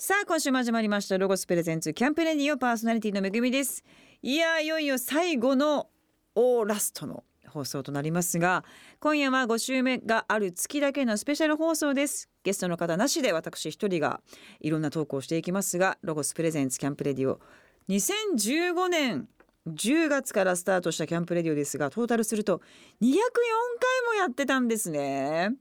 さあ今週始まりましたロゴスプレゼンツキャンプレディオパーソナリティのめぐみです。いやいよいよ最後のオーラストの放送となりますが今夜は5週目がある月だけのスペシャル放送です。ゲストの方なしで私一人がいろんなトークをしていきますがロゴスプレゼンツキャンプレディオ2015年10月からスタートしたキャンプレディオですがトータルすると204回もやってたんですね。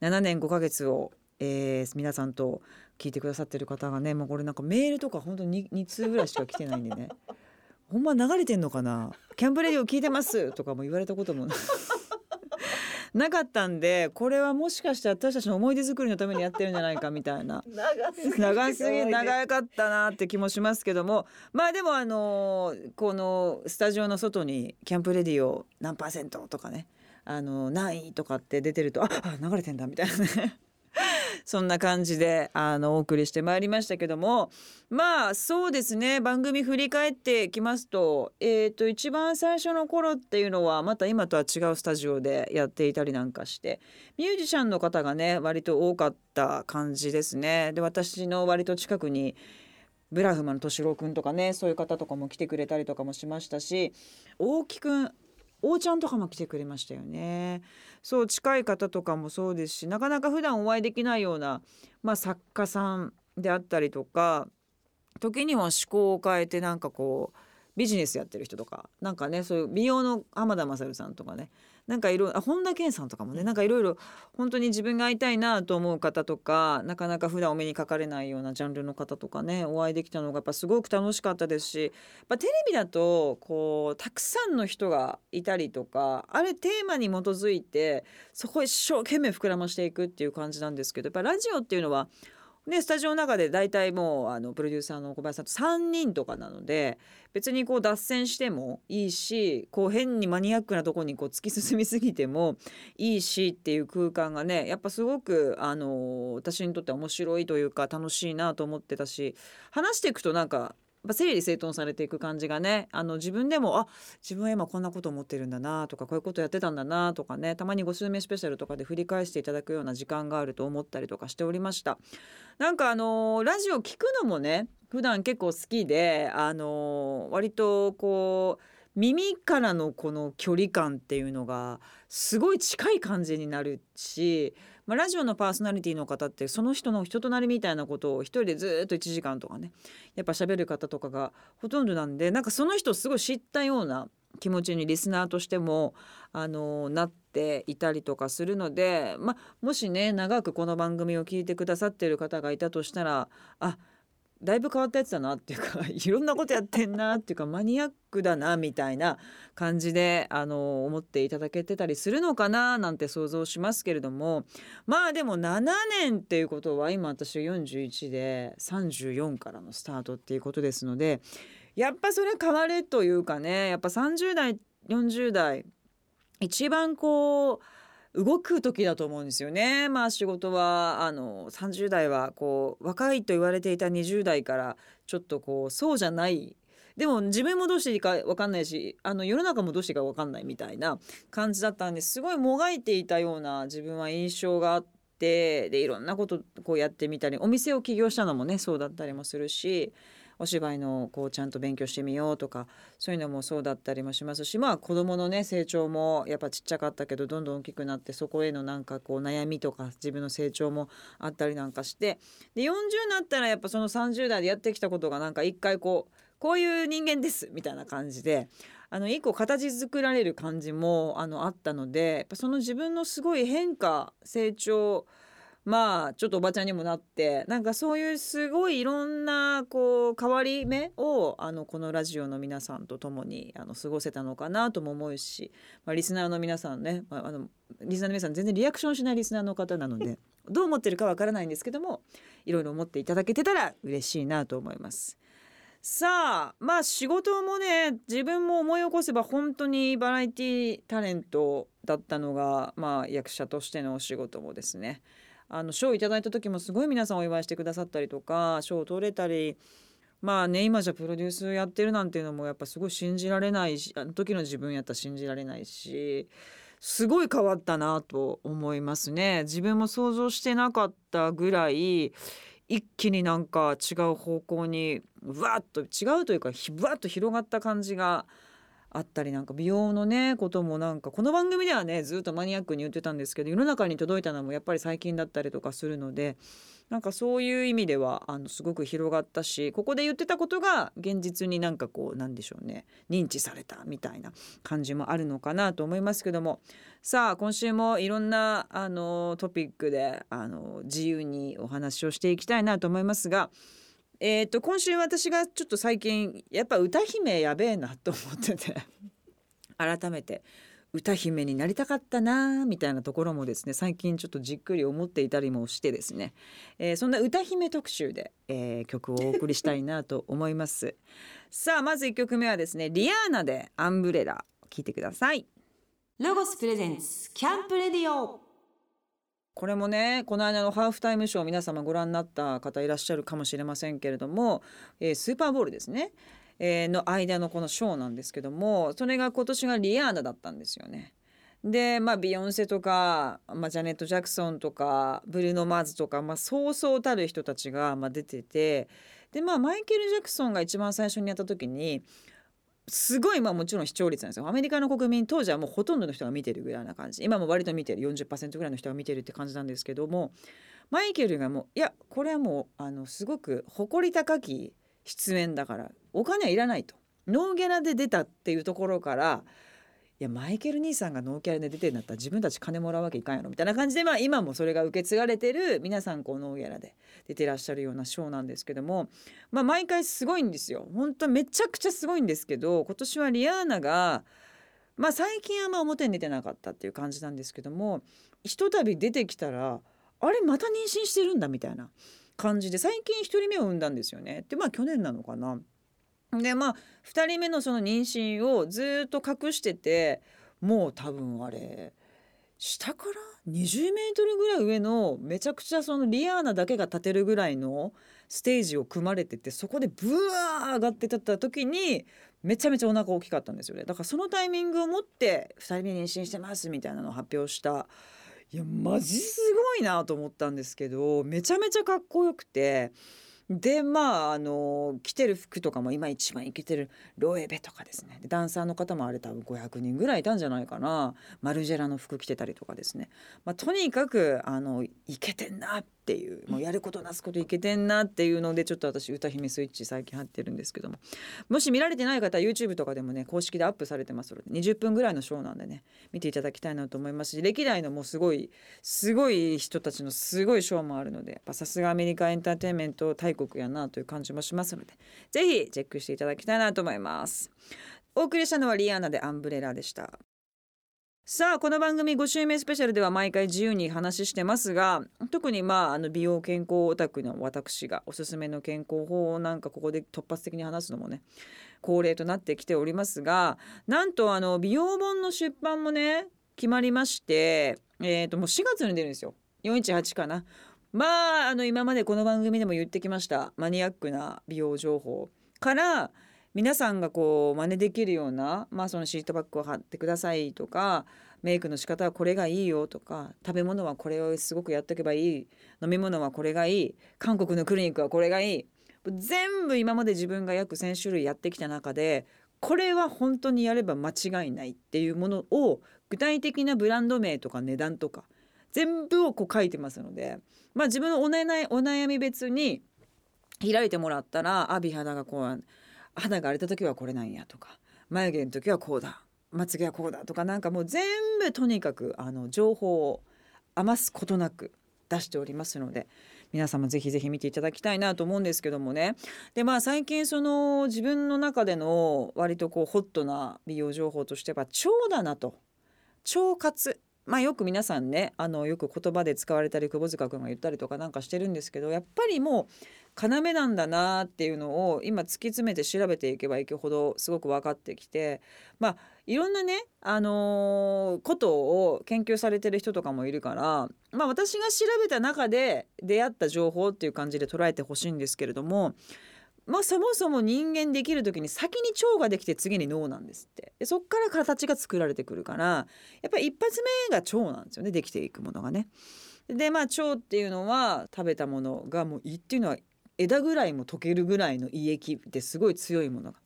7年5ヶ月を、えー、皆さんと聞いてくださってる方がねもうこれなんかメールとか本当に 2, 2通ぐらいしか来てないんでね。ほんま流れてんのかな？キャンプレディオ聞いてます？とかも言われたこともな かったんでこれはもしかして私たちの思い出作りのためにやってるんじゃないかみたいな。長すぎ長かったなって気もしますけども。まあでもあのー、このスタジオの外にキャンプレディオ何パーセントとかねあのー、何位とかって出てるとあ流れてんだみたいなねそんな感じであのお送りしてまいりましたけどもまあそうですね番組振り返ってきますと,、えーと、一番最初の頃っていうのはまた今とは違うスタジオでやっていたりなんかしてミュージシャンの方がね割と多かった感じですね。で私の割と近くにブラフマの敏郎くんとかねそういう方とかも来てくれたりとかもしましたし大木くんおーちゃんとかも来てくれましたよね。そう近い方とかもそうですしなかなか普段お会いできないような、まあ、作家さんであったりとか時には思考を変えてなんかこうビジネスやってる人とかなんかねそういう美容の浜田雅さんとかねなんかいろいろ本田健さんとかもねなんかいろいろ本当に自分が会いたいなと思う方とかなかなか普段お目にかかれないようなジャンルの方とかねお会いできたのがやっぱすごく楽しかったですしやっぱテレビだとこうたくさんの人がいたりとかあれテーマに基づいてそこ一生懸命膨らましていくっていう感じなんですけどやっぱラジオっていうのはでスタジオの中で大体もうあのプロデューサーの小林さんと3人とかなので別にこう脱線してもいいしこう変にマニアックなとこにこう突き進みすぎてもいいしっていう空間がねやっぱすごくあの私にとって面白いというか楽しいなと思ってたし話していくとなんか整理整頓されていく感じがねあの自分でもあ自分は今こんなこと思ってるんだなとかこういうことやってたんだなとかねたまにご数名スペシャルとかで振り返していただくような時間があると思ったりとかしておりました。なんかあのラジオ聞くのもね普段結構好きであの割とこう耳からのこの距離感っていうのがすごい近い感じになるしまあ、ラジオのパーソナリティの方ってその人の人となりみたいなことを一人でずっと1時間とかねやっぱ喋る方とかがほとんどなんでなんかその人をすごい知ったような気持ちにリスナーとしてもあのなっていたりとかするので、まあ、もしね長くこの番組を聞いてくださってる方がいたとしたらあだいぶ変わったやつだなっていうか いろんなことやってんなっていうかマニアックだなみたいな感じであの思っていただけてたりするのかななんて想像しますけれどもまあでも7年っていうことは今私41で34からのスタートっていうことですのでやっぱそれ変わるというかねやっぱ30代40代一番こう動く時だと思うんですよね。まあ仕事はあの30代はこう若いと言われていた20代からちょっとこうそうじゃないでも自分もどうしていいか分かんないしあの世の中もどうしていいか分かんないみたいな感じだったんですごいもがいていたような自分は印象があってでいろんなことこうやってみたりお店を起業したのもねそうだったりもするしお芝居のこうちゃんと勉強してみようとかそういうのもそうだったりもしますしまあ子どものね成長もやっぱちっちゃかったけどどんどん大きくなってそこへのなんかこう悩みとか自分の成長もあったりなんかしてで40になったらやっぱその30代でやってきたことがなんか一回こうこういう人間ですみたいな感じであの一個形作られる感じもあのあったのでやっぱその自分のすごい変化成長まあちょっとおばちゃんにもなってなんかそういうすごいいろんなこう変わり目をあのこのラジオの皆さんと共にあの過ごせたのかなとも思うし、まあ、リスナーの皆さんね、まあ、あのリスナーの皆さん全然リアクションしないリスナーの方なので どう思ってるかわからないんですけどもいろいろ思っていただけてたら嬉しいなと思います。さあまあ仕事もね自分も思い起こせば本当にバラエティタレントだったのが、まあ、役者としてのお仕事もですねあの賞をいただいた時もすごい皆さんお祝いしてくださったりとか賞を取れたりまあね今じゃプロデュースやってるなんていうのもやっぱすごい信じられないしあの時の自分やったら信じられないしすごい変わったなと思いますね。自分も想像してなかったぐらい一気になんか違う方向にわっと違うというかぶわっと広がった感じがあったりなんか美容のねこともなんかこの番組ではねずっとマニアックに言ってたんですけど世の中に届いたのもやっぱり最近だったりとかするのでなんかそういう意味ではあのすごく広がったしここで言ってたことが現実になんかこうなんでしょうね認知されたみたいな感じもあるのかなと思いますけどもさあ今週もいろんなあのトピックであの自由にお話をしていきたいなと思いますが。えーと、今週私がちょっと最近やっぱ歌姫やべえなと思ってて。改めて歌姫になりたかったなみたいなところもですね最近ちょっとじっくり思っていたりもしてですね、えー、そんな歌姫特集で、えー、曲をお送りしたいなと思います。さあまず1曲目はですねリアーナでアンブレラ聞いてください。ロゴスプレゼンツキャンプレディオ。これもねこの間のハーフタイムショー皆様ご覧になった方いらっしゃるかもしれませんけれども、えー、スーパーボールですね、えー、の間のこのショーなんですけどもそれが今年がリアーナだったんですよね。でまあビヨンセとか、まあ、ジャネット・ジャクソンとかブルーノ・マーズとか、まあ、そうそうたる人たちが、まあ、出ててでまあマイケル・ジャクソンが一番最初にやった時にすごいまあもちろん視聴率なんですよ。アメリカの国民当時はもうほとんどの人が見てるぐらいな感じ。今も割と見てる。40%ぐらいの人が見てるって感じなんですけどもマイケルがもういやこれはもうあのすごく誇り高き出演だからお金はいらないと。ノーギャラで出たっていうところからいやマイケル兄さんがノーキャラで出てるんだったら自分たち金もらうわけいかんやろみたいな感じで、まあ、今もそれが受け継がれてる皆さんこうノーギャラで出てらっしゃるようなショーなんですけども、まあ、毎回すごいんですよ本当めちゃくちゃすごいんですけど今年はリアーナが、まあ、最近はま表に出てなかったっていう感じなんですけどもひとたび出てきたらあれまた妊娠してるんだみたいな感じで最近1人目を産んだんですよね。でまあ去年なのかな。でまあ2人目のその妊娠をずっと隠しててもう多分あれ下から20メートルぐらい上のめちゃくちゃそのリアーナだけが立てるぐらいのステージを組まれててそこでブワー上がって立った時にめちゃめちゃお腹大きかったんですよねだからそのタイミングを持って2人目妊娠してますみたいなのを発表したいやマジすごいなと思ったんですけどめちゃめちゃかっこよくて。でまああの着てる服とかも今一番いけてるロエベとかですね。ダンサーの方もあれ多分500人ぐらいいたんじゃないかな。マルジェラの服着てたりとかですね、まあ、とにかくあのイケてんなっていうもうやることなすこといけてんなっていうのでちょっと私歌姫スイッチ最近貼ってるんですけども。もし見られてない方は YouTube とかでもね公式でアップされてますので20分ぐらいのショーなんでね見ていただきたいなと思いますし歴代のもうすごいすごい人たちのすごいショーもあるのでやっぱさすがアメリカエンターテインメント大国やなという感じもしますのでぜひチェックしていただきたいなと思います。お送りしたのはリアーナでアンブレラでしたさあこの番組5週目スペシャルでは毎回自由に話してますが特にまああの美容健康オタクの私がおすすめの健康法をなんかここで突発的に話すのもね恒例となってきておりますがなんとあの美容本の出版もね決まりましてえー、ともう4月に出るんですよ。418かな。まああの今までこの番組でも言ってきましたマニアックな美容情報から皆さんがこう真似できるような、まあ、そのシートバッグを貼ってくださいとかメイクの仕方はこれがいいよとか食べ物はこれをすごくやっておけばいい飲み物はこれがいい韓国のクリニックはこれがいい全部今まで自分が約1,000種類やってきた中でこれは本当にやれば間違いないっていうものを具体的なブランド名とか値段とか全部をこう書いてますので、まあ、自分のお悩み別に開いてもらったらあ美肌がこう肌が荒れた時はこれなんやとか眉毛の時はこうだまつげはこうだとかなんかもう全部とにかくあの情報を余すことなく出しておりますので皆様ぜひぜひ見ていただきたいなと思うんですけどもね。でまあ最近その自分の中での割とこうホットな美容情報としては腸だなと。腸活まあよく皆さんねあのよく言葉で使われたり窪塚君が言ったりとかなんかしてるんですけどやっぱりもう要なんだなっていうのを今突き詰めて調べていけばいくほどすごく分かってきてまあいろんなね、あのー、ことを研究されてる人とかもいるから、まあ、私が調べた中で出会った情報っていう感じで捉えてほしいんですけれどもまあ、そもそも人間できる時に先に腸ができて次に脳なんですってでそっから形が作られてくるからやっぱり一発目が腸なんですよねできていくものがね。でまあ腸っていうのは食べたものがもう胃っていうのは枝ぐらいも溶けるぐらいの胃液ってすごい強いものが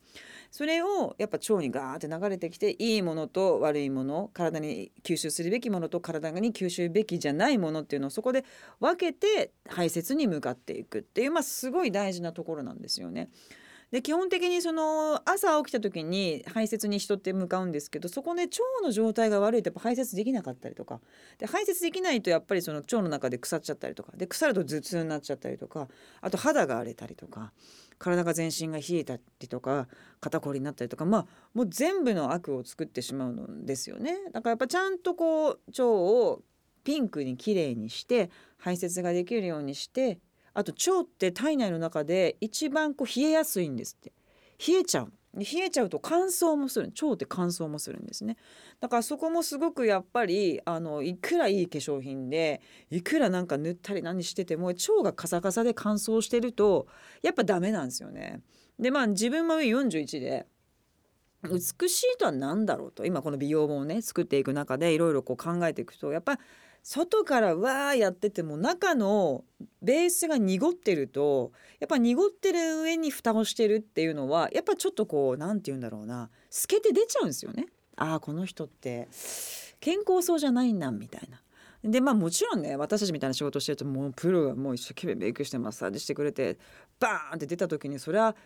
それをやっぱ腸にガーって流れてきていいものと悪いもの体に吸収するべきものと体に吸収べきじゃないものっていうのをそこで分けて排泄に向かっていくっていうまあすごい大事なところなんですよね。で基本的にその朝起きた時に排泄に人って向かうんですけどそこで腸の状態が悪いとやっぱ排泄できなかったりとか。で排泄できないとやっぱりその腸の中で腐っちゃったりとか。で腐ると頭痛になっちゃったりとか。あと肌が荒れたりとか。体が全身が冷えたりとか肩こりになったりとかまあもう全部の悪を作ってしまうんですよね。だからやっぱちゃんとこう腸をピンクにきれいにして排泄ができるようにしてあと腸って体内の中で一番こう冷えやすいんですって冷えちゃう冷えちゃうと乾燥もする。腸って乾燥もするんですね。だからそこもすごくやっぱりあのいくらいい化粧品でいくらなんか塗ったり何してても腸がカサカサで乾燥してるとやっぱダメなんですよね。でまあ自分も41で美しいとは何だろうと。今この美容本をね作っていく中でいろいろこう考えていくとやっぱ外からわーやってても中のベースが濁ってるとやっぱ濁ってる上に蓋をしてるっていうのはやっぱちょっとこう何て言うんだろうな透けて出ちゃうんですよね。ああこの人って健康そうじゃないんだみたいな。でまあもちろんね私たちみたいな仕事してるともうプロがもう一生懸命メイクしてマッサージしてくれてバーンって出た時にそれは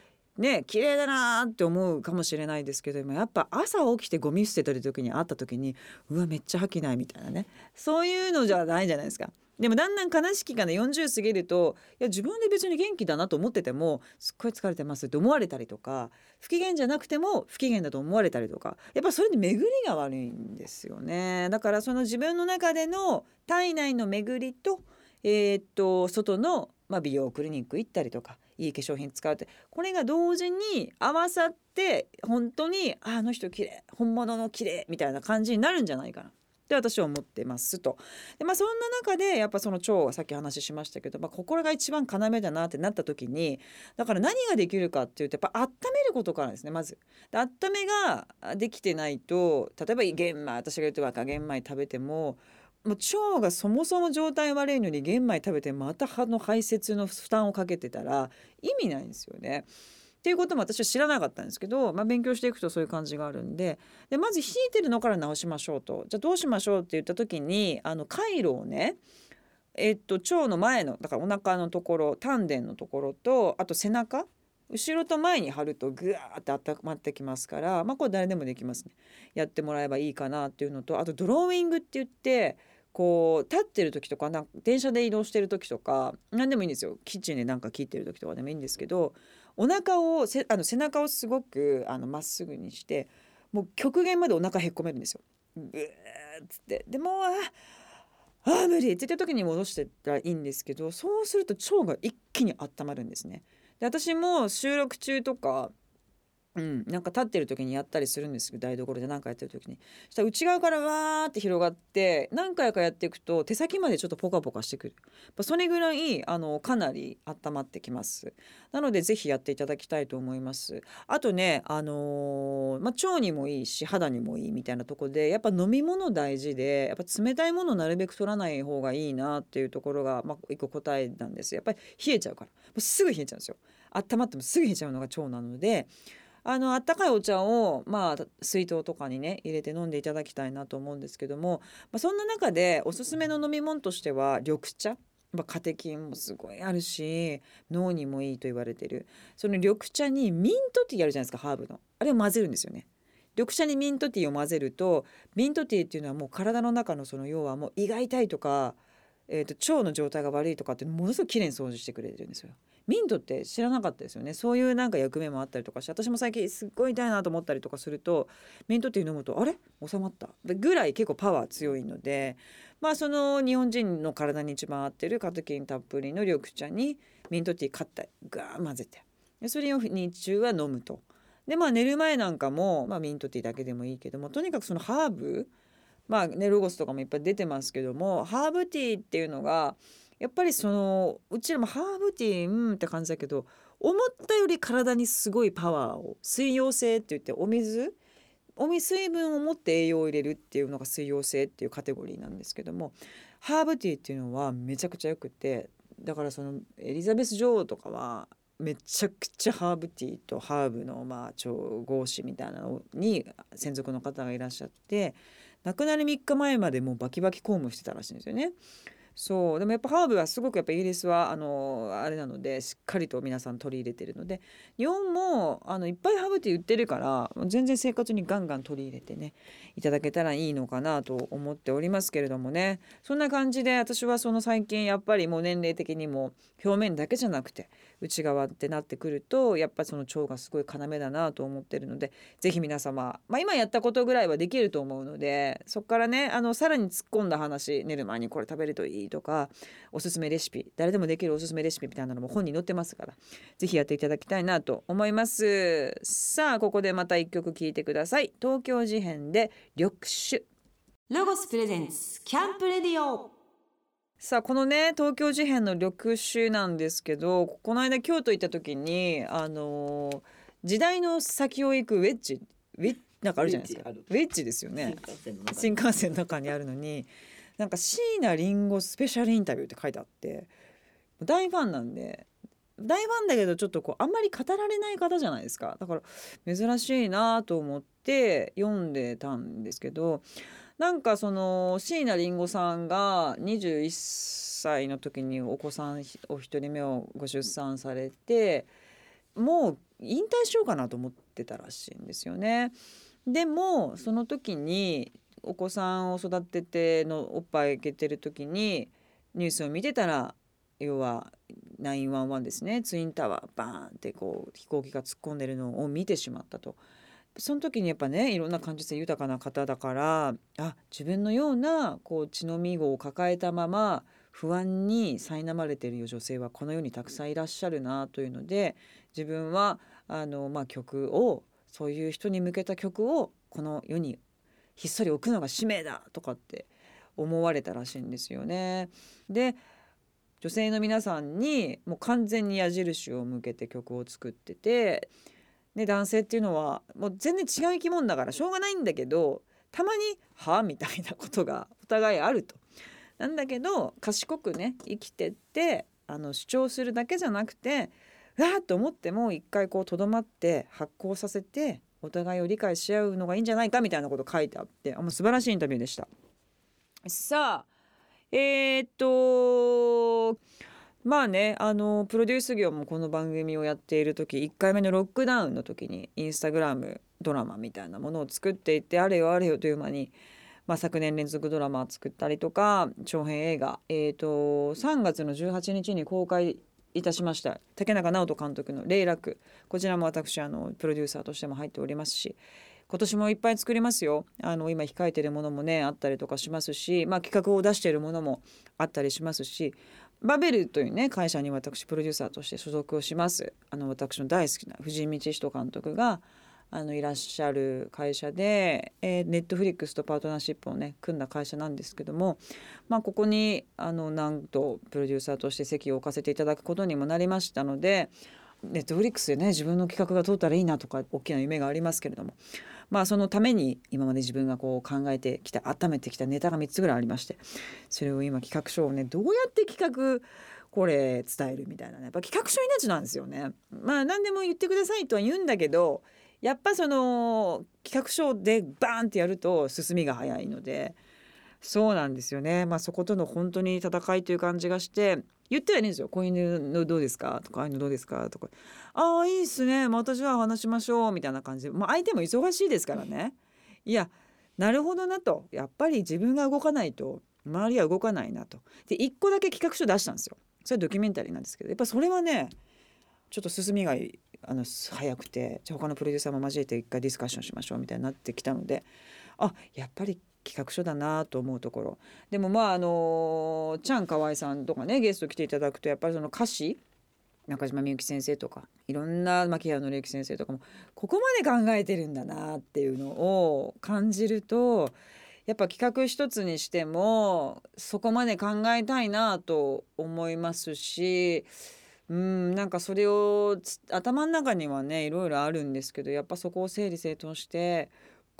ね綺麗だなって思うかもしれないですけどやっぱ朝起きてゴミ捨ててる時に会った時にうわめっちゃ吐きないみたいなねそういうのじゃないじゃないですか。でもだんだん悲しきがね40過ぎるといや自分で別に元気だなと思っててもすっごい疲れてますって思われたりとか不機嫌じゃなくても不機嫌だと思われたりとかやっぱそれで巡りが悪いんですよねだからその自分の中での体内の巡りとえー、っと外の、まあ、美容クリニック行ったりとかいい化粧品使うってこれが同時に合わさって本当にあの人綺麗本物の綺麗みたいな感じになるんじゃないかなって私は思ってますとで、まあ、そんな中でやっぱその腸はさっき話しましたけど、まあ、心が一番要だなってなった時にだから何ができるかっていうとやっぱ温めることからですねまず。で温めができてないと例えば玄米私が言うと赤玄米食べてももう腸がそもそも状態悪いのに玄米食べてまた歯の排泄の負担をかけてたら意味ないんですよね。っていうことも私は知らなかったんですけど、まあ、勉強していくとそういう感じがあるんで。でまず引いてるのから直しましょうと。じゃあどうしましょうって言った時にあの回路をねえっと腸の前のだからお腹のところ丹田のところとあと背中後ろと前に貼るとぐわーって温まってきますからまあこれ誰でもできますね。やってもらえばいいかなっていうのとあとドローイングって言ってこう立ってる時とかなんか電車で移動してる時とか何でもいいんですよキッチンでなんか切ってる時とかでもいいんですけどお腹をせあの背中をすごくまっすぐにしてもう極限までお腹へっこめるんですよ。ぐーっつってでもああ無理って言った時に戻してたらいいんですけどそうすると腸が一気に温まるんですね。で私も収録中とかうん、なんか立ってる時にやったりするんですけど台所で何かやってる時に。そしたら内側からわーって広がって何回かやっていくと手先までちょっとポカポカしてくる。それぐらいあのかなり温まってきます。なのでぜひやっていただきたいと思います。あとねあのー、まあ、腸にもいいし肌にもいいみたいなとこでやっぱ飲み物大事でやっぱ冷たいものなるべく取らない方がいいなっていうところが、まあ、一個答えなんですやっぱり冷えちゃうから。もうすぐ冷えちゃうんですよ。温まってもすぐ冷えちゃうのが腸なのであのあったかいお茶をまあ水筒とかにね入れて飲んでいただきたいなと思うんですけども、まあ、そんな中でおすすめの飲み物としては緑茶。まあ、カテキンもすごいあるし脳にもいいと言われてる。その緑茶にミントティーあるじゃないですかハーブの。あれを混ぜるんですよね。緑茶にミントティーを混ぜるとミントティーっていうのはもう体の中のその要はもう胃が痛いとか、えー、と腸の状態が悪いとかってものすごくきれいに掃除してくれるんですよ。ミントって知らなかったですよね。そういうなんか役目もあったりとかして私も最近すっごい痛いなと思ったりとかするとミントティー飲むとあれ？収まった。ぐらい結構パワー強いのでまあその日本人の体に一番合ってるカテキンたっぷりの緑茶にミントティー買ったガー混ぜて。でそれを日中は飲むと。でまあ寝る前なんかも、まあ、ミントティーだけでもいいけどもとにかくそのハーブまあねロゴスとかもいっぱい出てますけどもハーブティーっていうのがやっぱりそのうちらもハーブティーうんって感じだけど思ったより体にすごいパワーを水溶性って言ってお水お水分を持って栄養を入れるっていうのが水溶性っていうカテゴリーなんですけどもハーブティーっていうのはめちゃくちゃよくてだからそのエリザベス女王とかはめちゃくちゃハーブティーとハーブのまあ調合師みたいなのに専属の方がいらっしゃって亡くなる3日前までもうバキバキ公務してたらしいんですよね。そうでもやっぱハーブはすごくやっぱイギリスはあのあれなのでしっかりと皆さん取り入れてるので日本もあのいっぱいハーブティー売ってるから全然生活にガンガン取り入れてねいただけたらいいのかなと思っておりますけれどもねそんな感じで私はその最近やっぱりもう年齢的にも表面だけじゃなくて内側ってなってくるとやっぱその腸がすごい要だなと思ってるので是非皆様、まあ、今やったことぐらいはできると思うのでそこからねあのさらに突っ込んだ話寝る前にこれ食べるといいとかおすすめレシピ誰でもできるおすすめレシピみたいなのも本に載ってますから是非やっていただきたいなと思います。さあここでまた一曲聴いてください。東京事変で緑酒。ロゴスプレゼンツキャンプレディオ。さあこのね東京事変の緑酒なんですけどこの間京都行った時にあのー時代の先を行くウェッジウェッなんかあるじゃないですか。ウェッジですよね。新新幹線の中に。幹線の中にあるのになんか椎名林檎スペシャルインタビューって書いてあって大ファンなんで大ファンだけどちょっとこうあんまり語られない方じゃないですか。だから珍しいなと思って読んでたんですけどなんかその椎名林檎さんが21歳の時にお子さんお一人目をご出産されてもう引退しようかなと思ってたらしいんですよね。でもその時にお子さんを育ててのおっぱいあげてる時にニュースを見てたら要は911ですねツインタワーバーンってこう飛行機が突っ込んでるのを見てしまったと。その時にやっぱねいろんな感受性豊かな方だからあ自分のようなこう血のみ子を抱えたまま不安に苛まれている女性はこの世にたくさんいらっしゃるなというので自分はあの、まあ、曲をそういう人に向けた曲をこの世にひっそり置くのが使命だとかって思われたらしいんですよね。で女性の皆さんにもう完全に矢印を向けて曲を作ってて、ね、男性っていうのはもう全然違う生き物だからしょうがないんだけどたまに「は?」みたいなことがお互いあると。なんだけど賢くね生きてってあの主張するだけじゃなくてうわーと思っても一回こうとどまって発酵させてお互いを理解し合うのがいいんじゃないかみたいなこと書いてあってあもう素晴らしいインタビューでした。さあえー、っとまあねあのプロデュース業もこの番組をやっている時1回目のロックダウンの時にインスタグラムドラマみたいなものを作っていってあれよあれよという間に、まあ、昨年連続ドラマを作ったりとか長編映画、えー、と3月の18日に公開いたしました。竹中直人監督の「霊楽」こちらも私あのプロデューサーとしても入っておりますし今年もいっぱい作りますよ。あの今控えてるものもねあったりとかしますし、まあ、企画を出しているものもあったりしますしバベルというね会社に私プロデューサーとして所属をします。あの私の大好きな藤井道人監督があのいらっしゃる会社で、えー、ネットフリックスとパートナーシップをね組んだ会社なんですけども、まあ、ここにあのなんとプロデューサーとして席を置かせていただくことにもなりましたのでネットフリックスでね自分の企画が通ったらいいなとか大きな夢がありますけれどもまあそのために今まで自分がこう考えてきた温めてきたネタが3つぐらいありましてそれを今企画書をねどうやって企画これ伝えるみたいなねやっぱ企画書命なんですよね。まあ何でも言ってくださいとは言うんだけどやっぱその企画書でバーンってやると進みが早いのでそうなんですよねまあそことの本当に戦いという感じがして言ってはいるんですよ「こういうのどうですか?」とか「ああいうのどうですか?」とか「ああいいっすね。またじゃあ話しましょう」みたいな感じ。で、まあ、相手も忙しいですからね。いやなるほどなと。やっぱり自分が動かないと。周りは動かないなと。で1個だけ企画書出したんですよ。それドキュメンタリーなんですけど。やっぱそれはねちょっと進みがあの早くて。じゃ他のプロデューサーも交えて一回ディスカッションしましょう。みたいになってきたので。あやっぱり企画書だなと思うところ。でもまああのチャン河合さんとかねゲスト来ていただくとやっぱりその歌詞中島みゆき先生とかいろんな牧原紀之先生とかもここまで考えてるんだなっていうのを感じるとやっぱ企画一つにしてもそこまで考えたいなと思いますしうんなんかそれを頭の中にはねいろいろあるんですけどやっぱそこを整理整頓して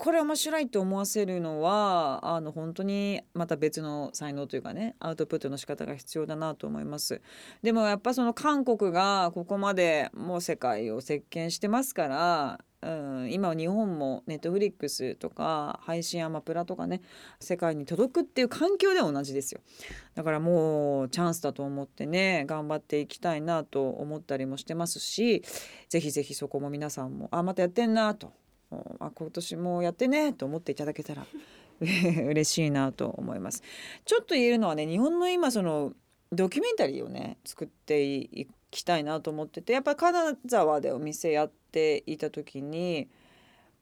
これ面白いと思わせるのはあの本当にまた別の才能というかねアウトプットの仕方が必要だなと思います。でもやっぱその韓国がここまでもう世界を席巻してますからうん、今は日本もネットフリックスとか配信アマプラとかね世界に届くっていう環境では同じですよ。だからもうチャンスだと思ってね頑張っていきたいなと思ったりもしてますしぜひぜひそこも皆さんもあまたやってんなとあ今年もやってねと思っていただけたら 嬉しいなと思いますちょっと言えるのはね日本の今そのドキュメンタリーをね作っていきたいなと思っててやっぱり金沢でお店やっていた時に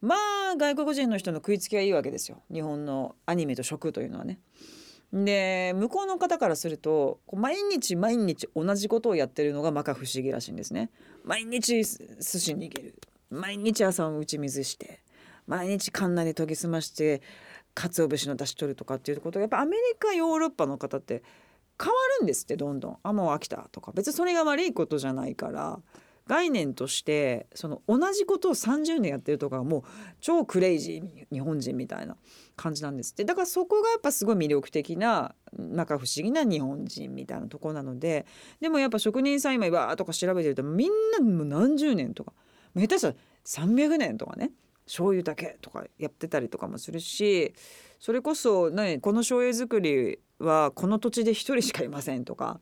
まあ外国人の人の食いつきがいいわけですよ日本のアニメと食というのはね。で向こうの方からすると毎日毎日同じことをやってるのが摩訶不思議らしいんですね。毎日寿司に行ける毎日朝打ち水して毎日カンナで研ぎ澄まして鰹節の出し取るとかっていうことがやっぱアメリカヨーロッパの方って変わるんですってどんどん。あもう飽きたとか。別にそれが悪いことじゃないから概念としてその同じことを30年やってるとかもう超クレイジー日本人みたいな感じなんですって。だからそこがやっぱすごい魅力的ななんか不思議な日本人みたいなとこなのででもやっぱ職人さん今わーとか調べてるとみんなもう何十年とか下手したら300年とかね醤油だけとかやってたりとかもするしそれこそ、ね、この醤油作りはこの土地で1人しかいませんとか、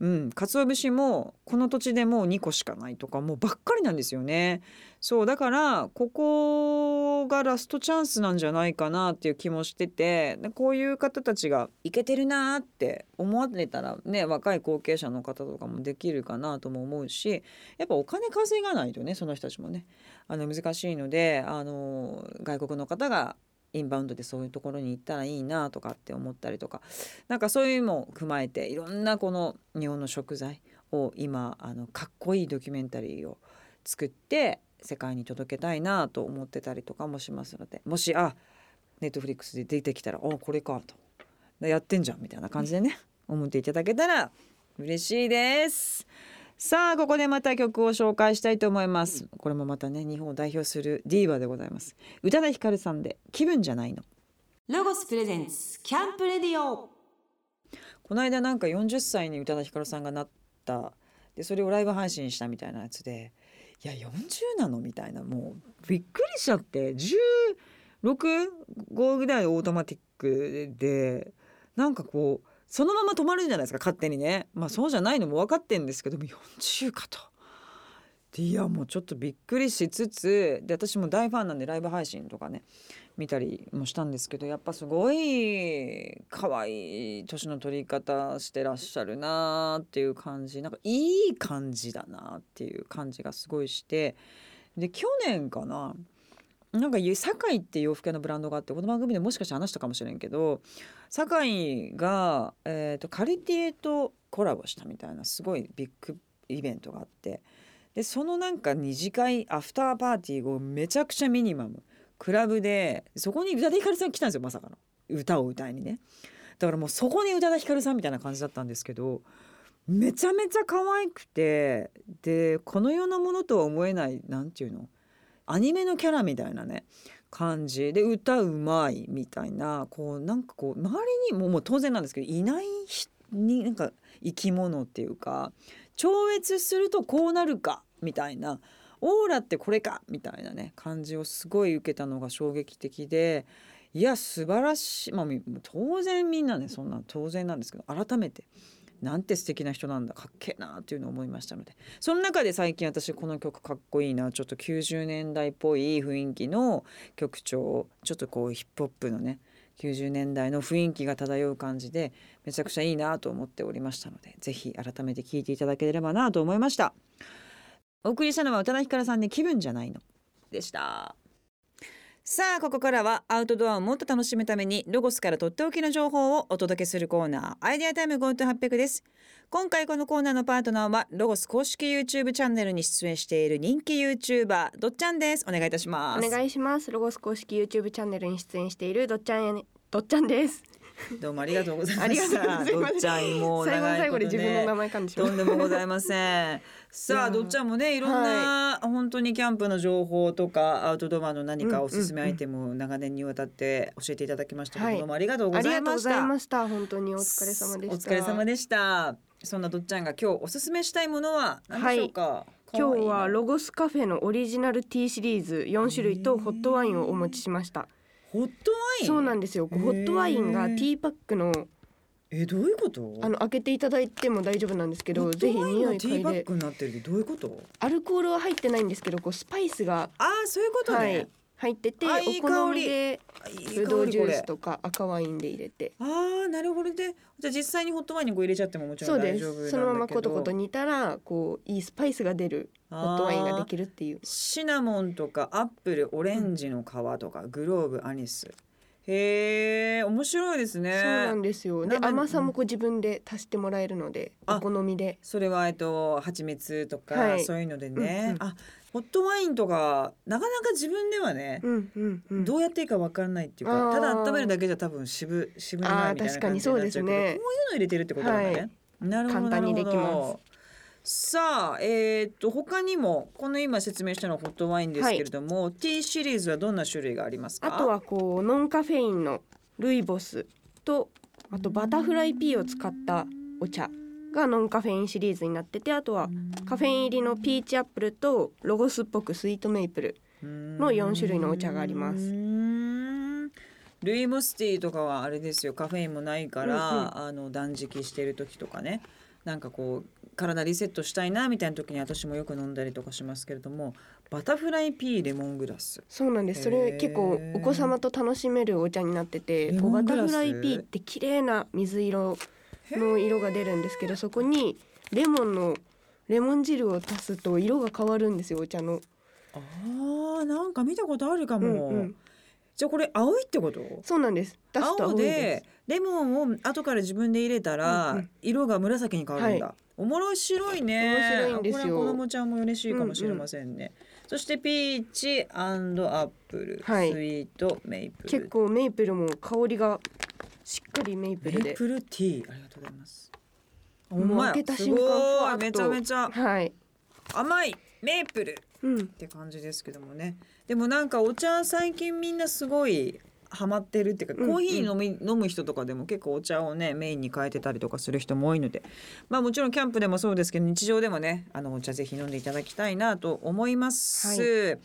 うん、鰹節もこの土地でもう2個しかないとかもうばっかりなんですよね。そうだからここがラストチャンスなんじゃないかなっていう気もしててこういう方たちがいけてるなって思われたらね若い後継者の方とかもできるかなとも思うしやっぱお金稼がないとねその人たちもねあの難しいのであの外国の方がインバウンドでそういうところに行ったらいいなとかって思ったりとか。なんかそういうのも踏まえていろんなこの日本の食材を今あのかっこいいドキュメンタリーを作って世界に届けたいなと思ってたりとかもしますので。もしあネットフリックスで出てきたら「おこれか」と「やってんじゃん」みたいな感じでね思っていただけたら嬉しいです。さあここでまた曲を紹介したいと思います。これもまたね日本を代表するディーバでございます。宇多田ヒカルさんで気分じゃないの。ロゴスプレゼンツキャンプレディオ。この間なんか40歳に宇多田ヒカルさんがなった。でそれをライブ配信したみたいなやつで。いや40なのみたいな。もうびっくりしちゃって。165ぐらいオートマティックでなんかこうそのまま止まるじゃないですか勝手にねまあそうじゃないのも分かってんですけども40かと。いやもうちょっとびっくりしつつで私も大ファンなんでライブ配信とかね見たりもしたんですけどやっぱすごい可愛い年の取り方してらっしゃるなーっていう感じなんかいい感じだなっていう感じがすごいしてで去年かななんか堺って洋服屋のブランドがあってこの番組でもしかして話したかもしれんけど堺が、えーと、カルティエとコラボしたみたいなすごいビッグイベントがあってでそのなんか二次会アフターパーティーをめちゃくちゃミニマムクラブでそこに宇多田ヒカルさん来たんですよまさかの。歌を歌いにね。だからもうそこに宇多田ヒカルさんみたいな感じだったんですけどめちゃめちゃ可愛くてでこの世のものとは思えない何て言うの？アニメのキャラみたいなね感じ。で歌うまいみたいなこうなんかこう周りにももう当然なんですけどいないになんか生き物っていうか超越するとこうなるかみたいなオーラってこれかみたいなね感じをすごい受けたのが衝撃的でいや素晴らしい。まあ当然みんなねそんな当然なんですけど改めてなんて素敵な人なんだかっけえなっていうのを思いましたので。その中で最近私この曲かっこいいなちょっと90年代っぽい雰囲気の曲調ちょっとこうヒップホップのね90年代の雰囲気が漂う感じでめちゃくちゃいいなと思っておりましたのでぜひ改めて聴いていただければなと思いました。お送りしたのは宇多田ヒカルさんで気分じゃないの。でした。さあここからはアウトドアをもっと楽しむためにロゴスからとっておきの情報をお届けするコーナーアイデアタイム GoTo800 です。今回このコーナーのパートナーはロゴス公式 YouTube チャンネルに出演している人気 YouTuber どっちゃんです。お願いいたします。お願いします。ロゴス公式 YouTube チャンネルに出演しているどっちゃんやどっちゃんですどうもありがとうございました。どっちゃんも最後の最後で自分の名前噛んでしまとんでもございません。さあどっちゃんもねい。ろんな、本当にキャンプの情報とかアウトドアの何かおすすめアイテムを長年にわたって教えていただきましたけど、はい。どうもありがとうごありがとうございました。ざいました本当にお疲れ様でした。お疲れ様でした。そんなどっちゃんが今日おすすめしたいものは何でしょうか？今日はロロゴスカフェのオリジナルティーシリーズ4種類とホットワインをお持ちしました。ホットワイン？そうなんですよ。ホットワインがティーパックのえどういうこと？あの開けていただいても大丈夫なんですけどぜひ匂がティーパッい嗅いでクになってるってどういうこと？アルコールは入ってないんですけどこうスパイスが、ああそういうことね。はい、入っててあいいお好みでブドウジュースとか赤ワインで入れて。ああなるほどでじゃあ実際にホットワインにこう入れちゃってももちろんで大丈夫なんだけど。すそのままコトコト煮たらこういいスパイスが出るホットワインができるっていう。シナモンとかアップルオレンジの皮とか、グローブアニスへえ面白いですね。そうなんですよ。で甘さもこう自分で足してもらえるのであお好みで。それはえっと蜂蜜とか、はい。そういうのでね、うんうん。あホットワインとかなかなか自分ではね、うんうんうん。どうやっていいかわかんないっていうかただ温めるだけじゃ多分渋渋みないみたいなあー確かに感じになっちゃうけどそうですね。こういうの入れてるってことだね、はい。なるほど。簡単にできますさあえーっと他にもこの今説明したのはホットワインですけれども、ティーシリーズはどんな種類がありますか？あとはこうノンカフェインのルイボスとあとバタフライピーを使ったお茶がノンカフェインシリーズになっててあとはカフェイン入りのピーチアップルとロゴスっぽくスイートメイプルの4種類のお茶があります。ルイボスティーとかはあれですよ。カフェインもないから、うんうん。あの断食してる時とかね。なんかこう体リセットしたいなみたいな時に私もよく飲んだりとかしますけれどもバタフライピーレモングラス。そうなんです。それ結構お子様と楽しめるお茶になっててバタフライピーって綺麗な水色の色が出るんですけどそこにレモンのレモン汁を足すと色が変わるんですよお茶の。あーなんか見たことあるかも、うんうん。じゃあこれ青いってこと？そうなんです。青ででレモンを後から自分で入れたら、色が紫に変わるんだ、はおもろ白いね。面白いんですよ。これは子供ちゃんも嬉しいかもしれませんね、そしてピーチアップル、はい。スイートメイプル。結構メイプルも香りがしっかりメイプルで。メイプルティーありがとうございます。ほもうんまや開けた瞬間めちゃめちゃはい。甘いメイプルっうん。て感じですけどもね。でもなんかお茶最近みんなすごいハマってるっていうか、うんうんコーヒー飲み飲む人とかでも結構お茶をねメインに変えてたりとかする人も多いのでまあもちろんキャンプでもそうですけど日常でもねあのお茶ぜひ飲んでいただきたいなと思います。はい。え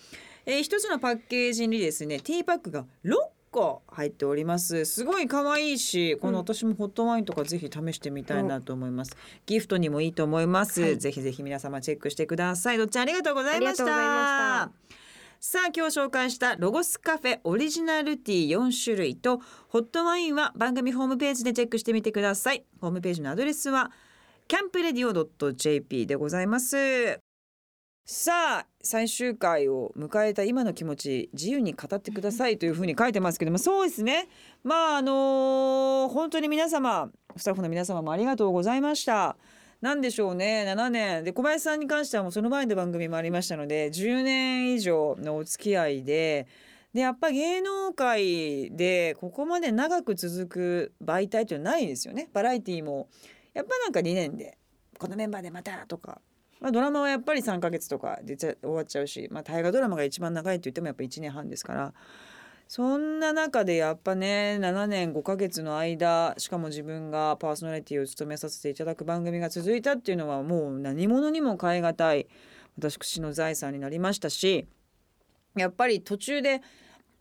ー一つのパッケージにですねティーパックが6個入っております。すごい可愛いしこのうん。私もホットワインとかぜひ試してみたいなと思います、ギフトにもいいと思います、はい。ぜひぜひ皆様チェックしてください。どっちありがとうございましたさあ今日紹介したロゴスカフェオリジナルティー4種類とホットワインは番組ホームページでチェックしてみてください。ホームページのアドレスはキャンプレディオ .jp でございます。さあ最終回を迎えた今の気持ち自由に語ってくださいというふうに書いてますけどもそうですね。まああの本当に皆様スタッフの皆様もありがとうございました。なんでしょうね。7年で小林さんに関してはもうその前で番組もありましたので10年以上のお付き合いででやっぱ芸能界でここまで長く続く媒体というのはないですよね。バラエティーも。やっぱなんか2年でこのメンバーでまたとか、まあ、ドラマはやっぱり3ヶ月とかで終わっちゃうし、まあ、大河ドラマが一番長いって言ってもやっぱ1年半ですから。そんな中でやっぱね7年5ヶ月の間しかも自分がパーソナリティを務めさせていただく番組が続いたっていうのはもう何者にも代え難い私の財産になりましたしやっぱり途中で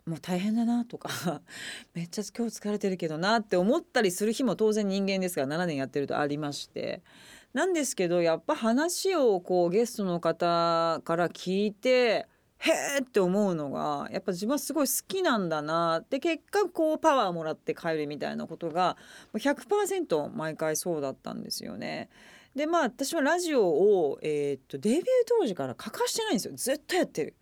もう大変だなとか めっちゃ今日疲れてるけどなって思ったりする日も当然人間ですから7年やってるとありまして。なんですけどやっぱ話をこうゲストの方から聞いてへーって思うのがやっぱ自分はすごい好きなんだなって結果こうパワーもらって帰るみたいなことが100%毎回そうだったんですよね。でまあ私はラジオを、えーっとデビュー当時から欠かしてないんですよずっとやってる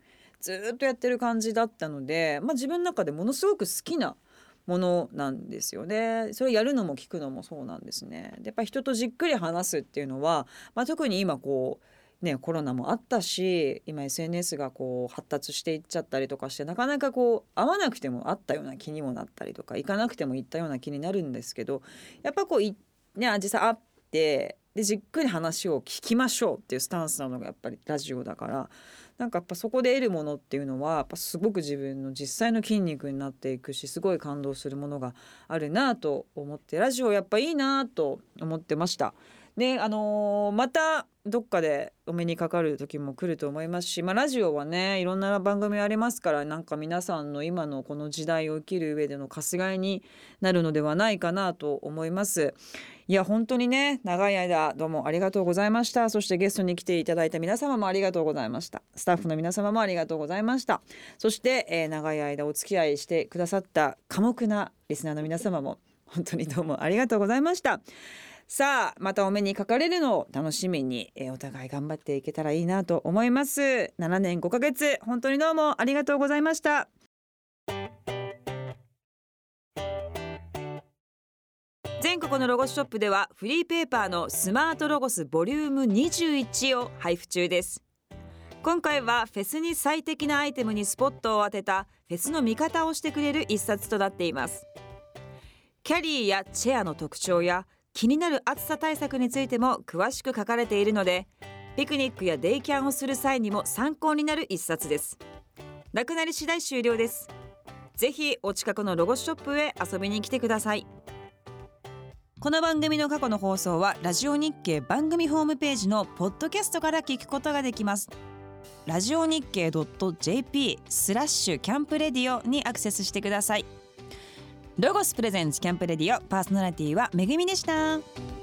ずっとやってる感じだったので、まあ、自分の中でものすごく好きなものなんですよね。それやるのも聞くのもそうなんですね。でやっぱ人とじっくり話すっていうのは、まあ、特に今こうねコロナもあったし今 SNS がこう発達していっちゃったりとかしてなかなかこう会わなくても会ったような気にもなったりとか行かなくても行ったような気になるんですけどやっぱこうね実際会ってでじっくり話を聞きましょうっていうスタンスなのがやっぱりラジオだからなんかやっぱそこで得るものっていうのはやっぱすごく自分の実際の筋肉になっていくしすごい感動するものがあるなと思ってラジオやっぱいいなと思ってました。であのーまたどっかでお目にかかる時も来ると思いますし、まあ、ラジオはねいろんな番組ありますからなんか皆さんの今のこの時代を生きる上でのかすがいになるのではないかなと思います。いや本当にね長い間どうもありがとうございました。そしてゲストに来ていただいた皆様もありがとうございました。スタッフの皆様もありがとうございました。そして、えー長い間お付き合いしてくださった寡黙なリスナーの皆様も本当にどうもありがとうございました。さあまたお目にかかれるのを楽しみに、えーお互い頑張っていけたらいいなと思います。7年5ヶ月本当にどうもありがとうございました。全国のロゴスショップではフリーペーパーのスマートロゴスボリューム21を配布中です。今回はフェスに最適なアイテムにスポットを当てたフェスの見方をしてくれる一冊となっています。キャリーやチェアの特徴や気になる暑さ対策についても詳しく書かれているのでピクニックやデイキャンをする際にも参考になる一冊です。なくなり次第終了です。ぜひお近くのロゴショップへ遊びに来てください。この番組の過去の放送はラジオ日経番組ホームページのポッドキャストから聞くことができます。ラジオ日経 .jp スラッシュキャンプレディオにアクセスしてください。ロゴスプレゼンツキャンプレディオパーソナリティはめぐみでした。